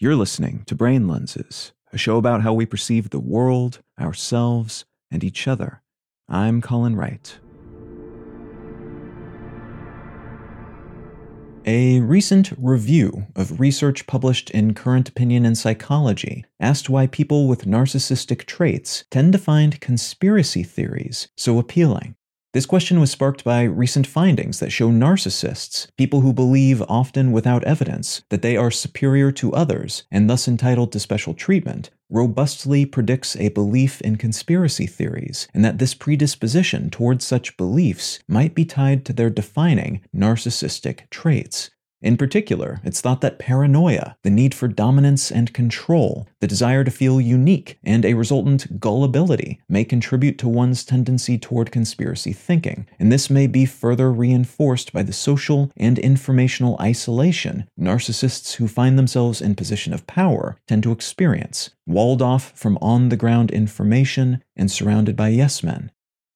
You're listening to Brain Lenses, a show about how we perceive the world, ourselves, and each other. I'm Colin Wright. A recent review of research published in Current Opinion in Psychology asked why people with narcissistic traits tend to find conspiracy theories so appealing. This question was sparked by recent findings that show narcissists, people who believe, often without evidence, that they are superior to others and thus entitled to special treatment, robustly predicts a belief in conspiracy theories, and that this predisposition towards such beliefs might be tied to their defining narcissistic traits. In particular, it's thought that paranoia, the need for dominance and control, the desire to feel unique, and a resultant gullibility may contribute to one's tendency toward conspiracy thinking, and this may be further reinforced by the social and informational isolation narcissists who find themselves in position of power tend to experience, walled off from on the ground information and surrounded by yes men.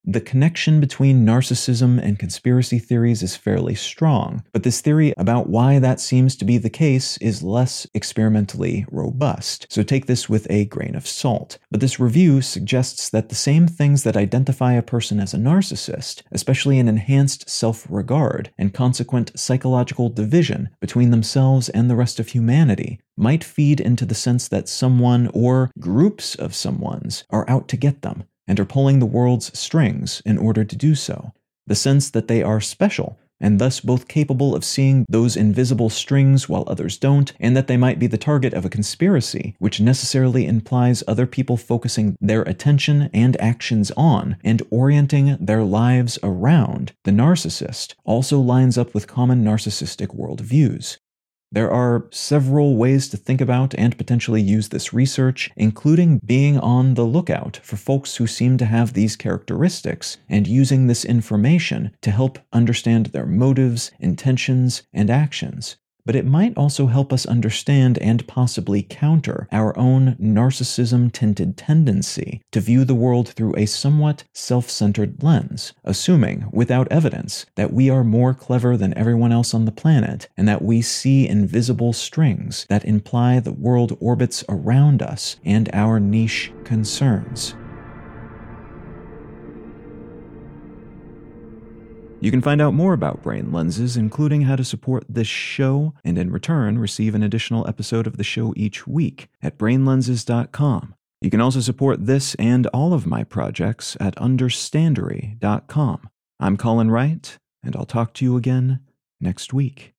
The connection between narcissism and conspiracy theories is fairly strong, but this theory about why that seems to be the case is less experimentally robust, so take this with a grain of salt. But this review suggests that the same things that identify a person as a narcissist, especially an enhanced self regard and consequent psychological division between themselves and the rest of humanity, might feed into the sense that someone or groups of someones are out to get them and are pulling the world's strings in order to do so. The sense that they are special, and thus both capable of seeing those invisible strings while others don't, and that they might be the target of a conspiracy, which necessarily implies other people focusing their attention and actions on and orienting their lives around the narcissist, also lines up with common narcissistic worldviews. There are several ways to think about and potentially use this research, including being on the lookout for folks who seem to have these characteristics and using this information to help understand their motives, intentions, and actions but it might also help us understand and possibly counter our own narcissism tinted tendency to view the world through a somewhat self centered lens, assuming, without evidence, that we are more clever than everyone else on the planet and that we see invisible strings that imply the world orbits around us and our niche concerns. You can find out more about brain lenses, including how to support this show, and in return, receive an additional episode of the show each week at brainlenses.com. You can also support this and all of my projects at understandary.com. I'm Colin Wright, and I'll talk to you again next week.